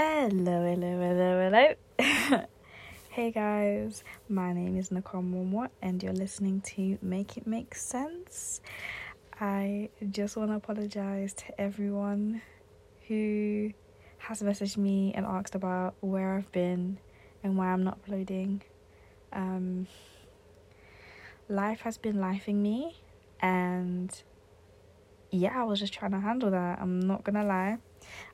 Hello, hello, hello, hello. hey guys, my name is Nicole Momo and you're listening to Make It Make Sense. I just want to apologize to everyone who has messaged me and asked about where I've been and why I'm not uploading. Um, life has been lifing me, and yeah, I was just trying to handle that. I'm not gonna lie.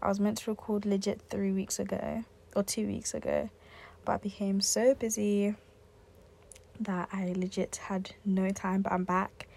I was meant to record legit three weeks ago or two weeks ago, but I became so busy that I legit had no time. But I'm back.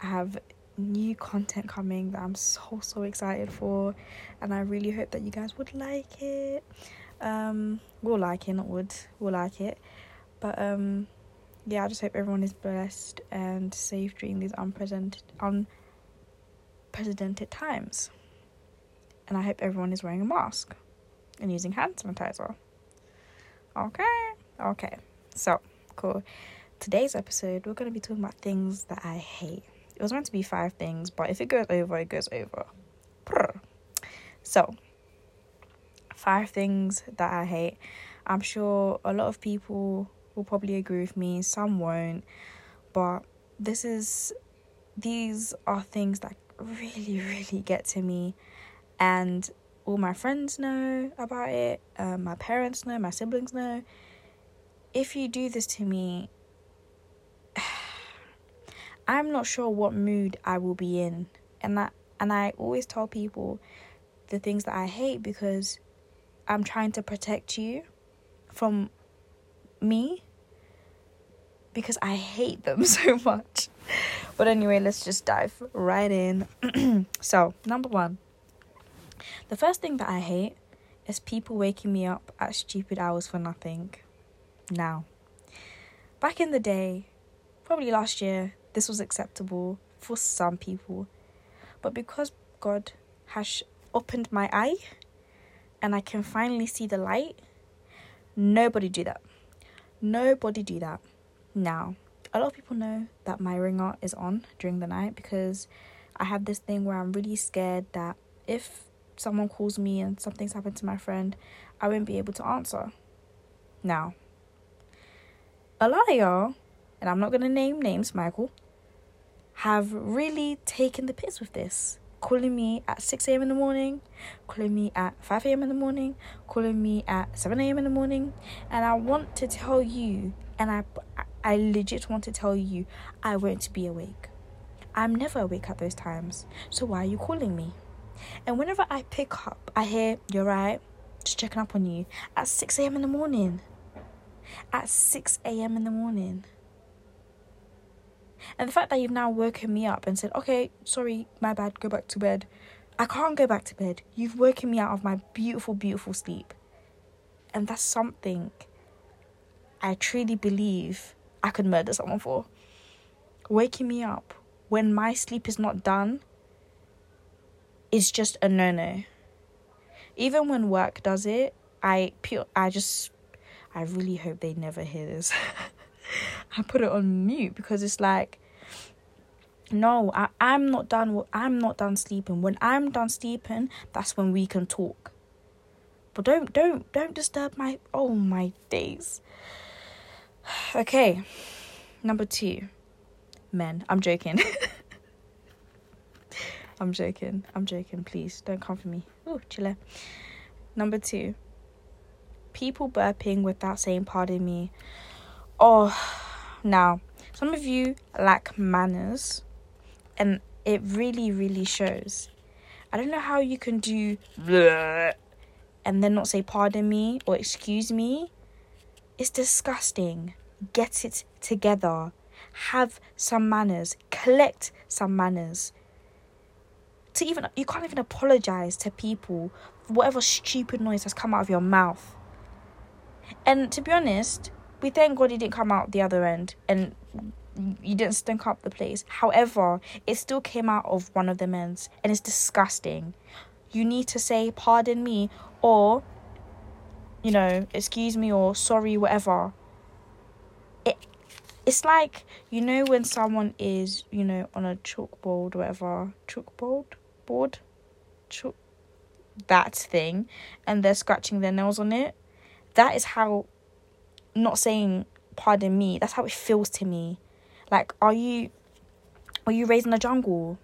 I have new content coming that I'm so so excited for, and I really hope that you guys would like it. Um, we'll like it, not would. We'll like it, but um, yeah. I just hope everyone is blessed and safe during these unprecedented unprecedented times and I hope everyone is wearing a mask and using hand sanitizer. Okay, okay, so cool. Today's episode, we're going to be talking about things that I hate. It was meant to be five things, but if it goes over, it goes over. So, five things that I hate. I'm sure a lot of people will probably agree with me, some won't, but this is these are things that really, really get to me and all my friends know about it, um, my parents know, my siblings know. If you do this to me, I'm not sure what mood I will be in, and that and I always tell people the things that I hate because I'm trying to protect you from me because I hate them so much. But anyway, let's just dive right in. so, number one, the first thing that I hate is people waking me up at stupid hours for nothing. Now, back in the day, probably last year, this was acceptable for some people. But because God has opened my eye and I can finally see the light, nobody do that. Nobody do that. Now, a lot of people know that my ringer is on during the night because I have this thing where I'm really scared that if someone calls me and something's happened to my friend, I won't be able to answer. Now, a lot of y'all, and I'm not going to name names, Michael, have really taken the piss with this. Calling me at 6 a.m. in the morning, calling me at 5 a.m. in the morning, calling me at 7 a.m. in the morning. And I want to tell you, and I, I legit want to tell you, I won't be awake. I'm never awake at those times. So why are you calling me? And whenever I pick up, I hear, You're right, just checking up on you at 6 a.m. in the morning. At 6 a.m. in the morning. And the fact that you've now woken me up and said, Okay, sorry, my bad, go back to bed. I can't go back to bed. You've woken me out of my beautiful, beautiful sleep. And that's something I truly believe I could murder someone for. Waking me up when my sleep is not done is just a no no. Even when work does it, I pure I just I really hope they never hear this. I put it on mute because it's like no, I, I'm not done I'm not done sleeping. When I'm done sleeping, that's when we can talk. But don't don't don't disturb my oh my days. Okay. Number two. Men. I'm joking. I'm joking. I'm joking. Please don't come for me. Oh, chile. Number two. People burping without saying pardon me. Oh, now some of you lack manners, and it really, really shows. I don't know how you can do and then not say pardon me or excuse me. It's disgusting. Get it together. Have some manners. Collect some manners to even you can't even apologize to people for whatever stupid noise has come out of your mouth. And to be honest, we thank God it didn't come out the other end and you didn't stink up the place. However, it still came out of one of the men's and it's disgusting. You need to say pardon me or you know, excuse me or sorry, whatever. It it's like you know when someone is, you know, on a chalkboard, whatever. Chalkboard? Board. that thing and they're scratching their nails on it. That is how, not saying pardon me, that's how it feels to me. Like, are you, were you raised in a jungle?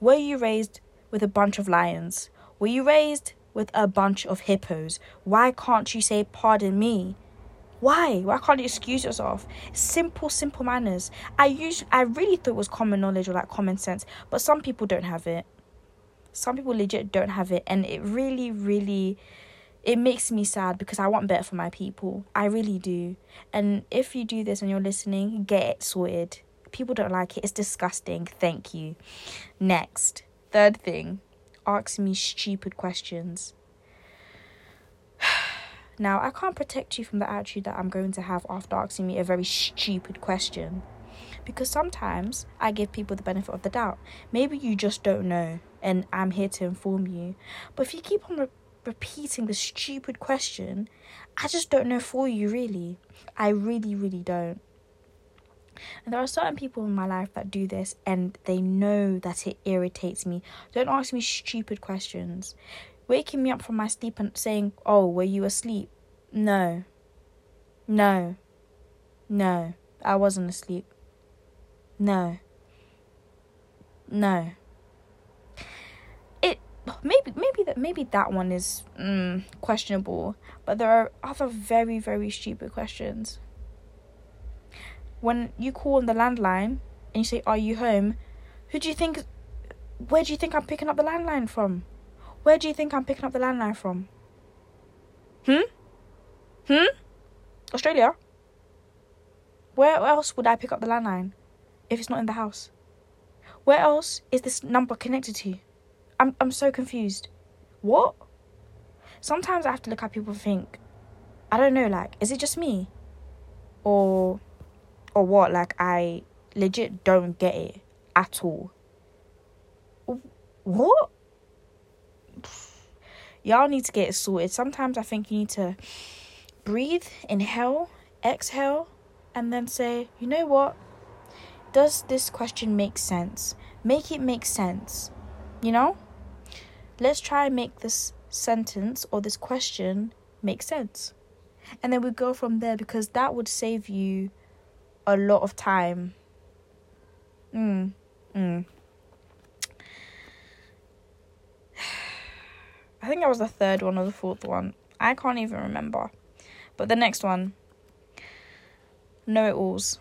Were you raised with a bunch of lions? Were you raised with a bunch of hippos? Why can't you say pardon me? Why? Why can't you excuse yourself? Simple, simple manners. I usually, I really thought it was common knowledge or like common sense, but some people don't have it. Some people legit don't have it, and it really, really, it makes me sad because I want better for my people. I really do. And if you do this and you're listening, get it sorted. People don't like it. It's disgusting. Thank you. Next, third thing, ask me stupid questions. Now, I can't protect you from the attitude that I'm going to have after asking me a very stupid question. Because sometimes I give people the benefit of the doubt. Maybe you just don't know, and I'm here to inform you. But if you keep on re- repeating the stupid question, I just don't know for you, really. I really, really don't. And there are certain people in my life that do this and they know that it irritates me. Don't ask me stupid questions. Waking me up from my sleep and saying, Oh, were you asleep? No. No. No. I wasn't asleep. No. No. It maybe maybe that maybe that one is mm, questionable, but there are other very very stupid questions when you call on the landline and you say, Are you home? Who do you think, where do you think I'm picking up the landline from? Where do you think I'm picking up the landline from? Hmm? Hmm? Australia? Where else would I pick up the landline if it's not in the house? Where else is this number connected to? I'm I'm so confused. What? Sometimes I have to look at people and think, I don't know, like, is it just me? Or or what? Like I legit don't get it at all. What? Y'all need to get it sorted. Sometimes I think you need to breathe, inhale, exhale, and then say, you know what? Does this question make sense? Make it make sense. You know? Let's try and make this sentence or this question make sense. And then we go from there because that would save you a lot of time. Mm. Mm. I think that was the third one or the fourth one. I can't even remember. But the next one, know it alls.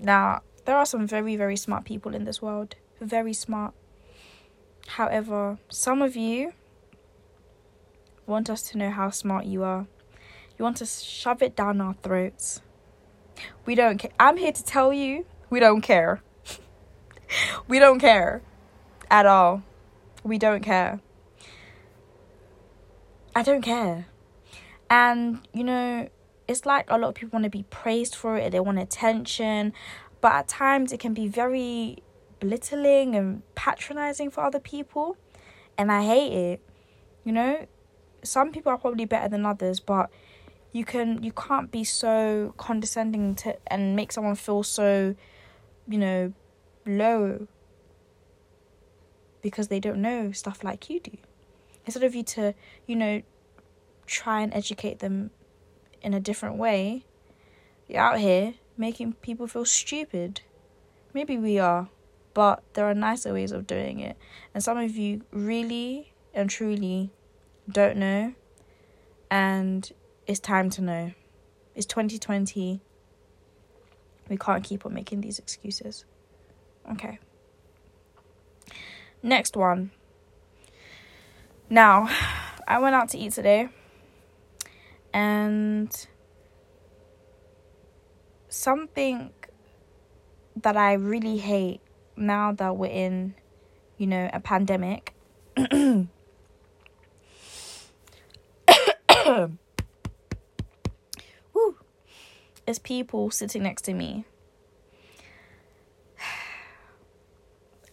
Now, there are some very, very smart people in this world. Very smart. However, some of you want us to know how smart you are. You want to shove it down our throats. We don't care. I'm here to tell you, we don't care. we don't care at all. We don't care. I don't care. And, you know, it's like a lot of people want to be praised for it, they want attention, but at times it can be very belittling and patronizing for other people. And I hate it. You know, some people are probably better than others, but you can you can't be so condescending to and make someone feel so you know low because they don't know stuff like you do instead of you to you know try and educate them in a different way you're out here making people feel stupid maybe we are but there are nicer ways of doing it and some of you really and truly don't know and it's time to know. It's 2020. We can't keep on making these excuses. Okay. Next one. Now, I went out to eat today and something that I really hate now that we're in, you know, a pandemic. is people sitting next to me.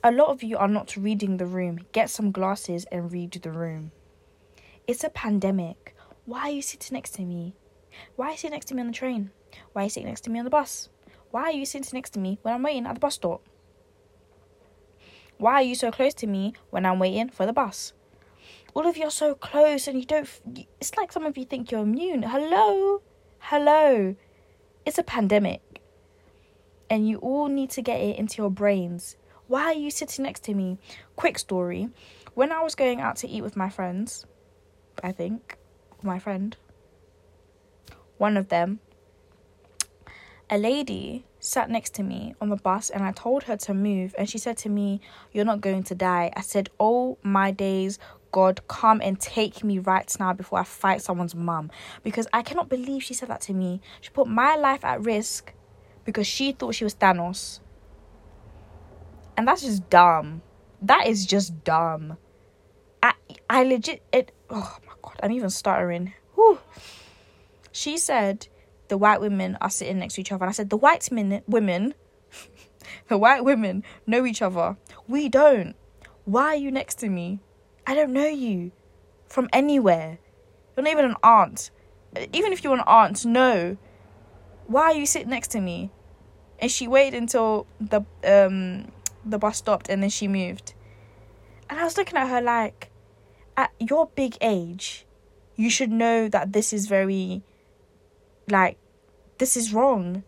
A lot of you are not reading the room. Get some glasses and read the room. It's a pandemic. Why are you sitting next to me? Why are you sitting next to me on the train? Why are you sitting next to me on the bus? Why are you sitting next to me when I'm waiting at the bus stop? Why are you so close to me when I'm waiting for the bus? all of you are so close and you don't it's like some of you think you're immune. Hello? Hello? It's a pandemic. And you all need to get it into your brains. Why are you sitting next to me? Quick story. When i was going out to eat with my friends i think my friend one of them a lady sat next to me on the bus and I told her to move and she said to me, You're not going to die. I said, Oh my days, God, come and take me right now before I fight someone's mum. Because I cannot believe she said that to me. She put my life at risk because she thought she was Thanos. And that's just dumb. That is just dumb. I I legit it oh my god, I'm even stuttering. Whew. She said the white women are sitting next to each other. And I said, the white men, women, the white women know each other. We don't. Why are you next to me? I don't know you from anywhere. You're not even an aunt. Even if you're an aunt, no. Why are you sitting next to me? And she waited until the um the bus stopped and then she moved. And I was looking at her like, at your big age, you should know that this is very like, this is wrong.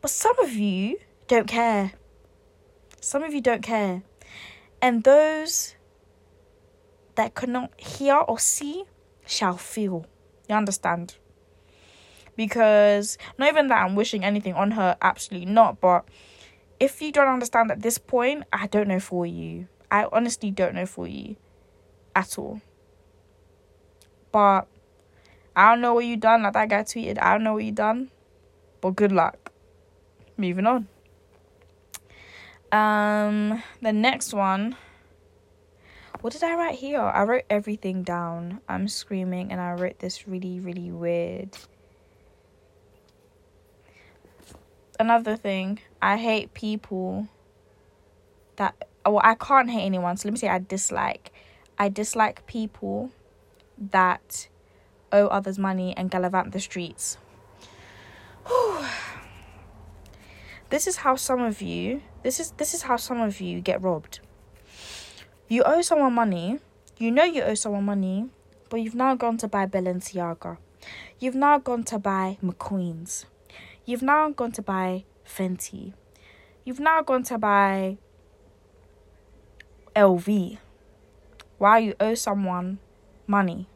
But some of you don't care. Some of you don't care. And those that cannot hear or see shall feel. You understand? Because not even that I'm wishing anything on her, absolutely not. But if you don't understand at this point, I don't know for you. I honestly don't know for you at all. But I don't know what you done. Like that guy tweeted, I don't know what you done, but good luck. Moving on. Um, the next one. What did I write here? I wrote everything down. I'm screaming, and I wrote this really, really weird. Another thing, I hate people that. Well, I can't hate anyone. So let me say I dislike. I dislike people that owe others money, and gallivant the streets. this is how some of you this is this is how some of you get robbed. You owe someone money, you know you owe someone money, but you've now gone to buy Balenciaga. You've now gone to buy McQueen's. You've now gone to buy Fenty. You've now gone to buy LV. While you owe someone money.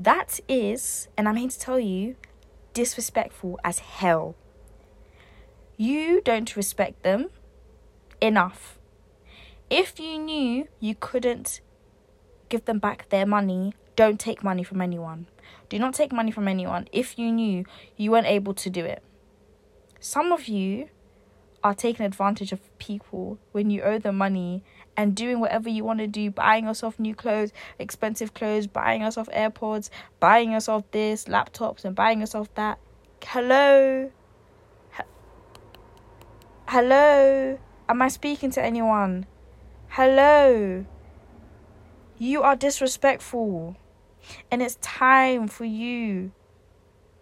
That is, and I'm here to tell you, disrespectful as hell. You don't respect them enough. If you knew you couldn't give them back their money, don't take money from anyone. Do not take money from anyone if you knew you weren't able to do it. Some of you are taking advantage of people when you owe them money and doing whatever you want to do, buying yourself new clothes, expensive clothes, buying yourself AirPods, buying yourself this, laptops, and buying yourself that. Hello? H- Hello? Am I speaking to anyone? Hello? You are disrespectful. And it's time for you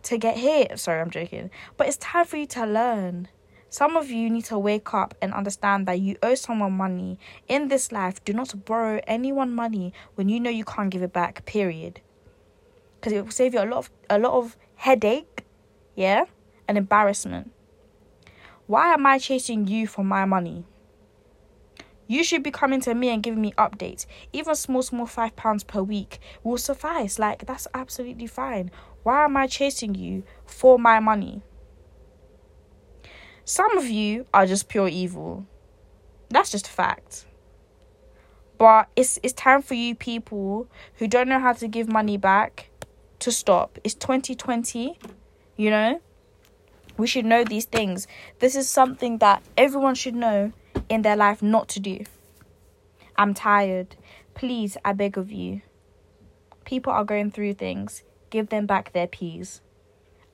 to get hit. Sorry, I'm joking. But it's time for you to learn. Some of you need to wake up and understand that you owe someone money. In this life, do not borrow anyone money when you know you can't give it back, period. Because it will save you a lot of a lot of headache, yeah, and embarrassment. Why am I chasing you for my money? You should be coming to me and giving me updates. Even small, small five pounds per week will suffice. Like, that's absolutely fine. Why am I chasing you for my money? Some of you are just pure evil. That's just a fact. But it's it's time for you people who don't know how to give money back to stop. It's 2020, you know? We should know these things. This is something that everyone should know in their life not to do. I'm tired. Please, I beg of you. People are going through things. Give them back their peas.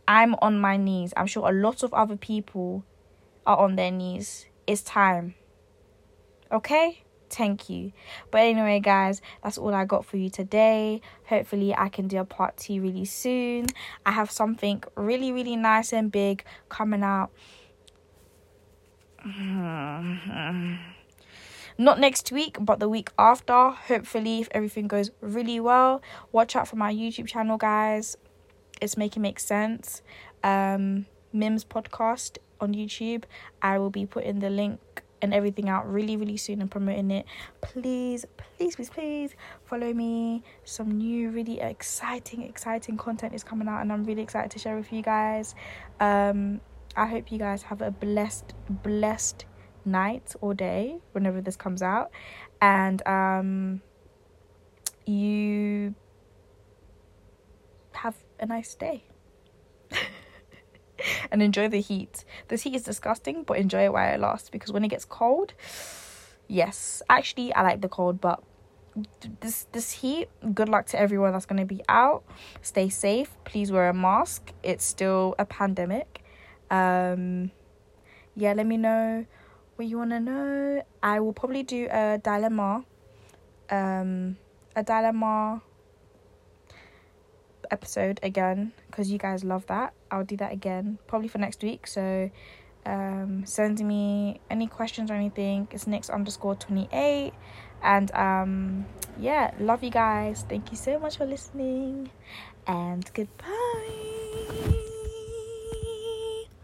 I'm on my knees. I'm sure a lot of other people are on their knees. It's time. Okay? Thank you. But anyway, guys, that's all I got for you today. Hopefully, I can do a part two really soon. I have something really, really nice and big coming out. Not next week, but the week after. Hopefully, if everything goes really well, watch out for my YouTube channel, guys. It's making make sense. Um, Mims podcast on YouTube. I will be putting the link and everything out really, really soon and promoting it. Please, please, please, please follow me. Some new, really exciting, exciting content is coming out, and I'm really excited to share with you guys. Um, I hope you guys have a blessed, blessed night or day whenever this comes out, and um, you have a nice day. And enjoy the heat. This heat is disgusting, but enjoy it while it lasts because when it gets cold, yes, actually I like the cold, but this this heat good luck to everyone that's going to be out. Stay safe. Please wear a mask. It's still a pandemic. Um yeah let me know what you want to know. I will probably do a dilemma um a dilemma episode again because you guys love that. I'll do that again probably for next week. So um, send me any questions or anything. It's next underscore 28. And um, yeah, love you guys. Thank you so much for listening. And goodbye.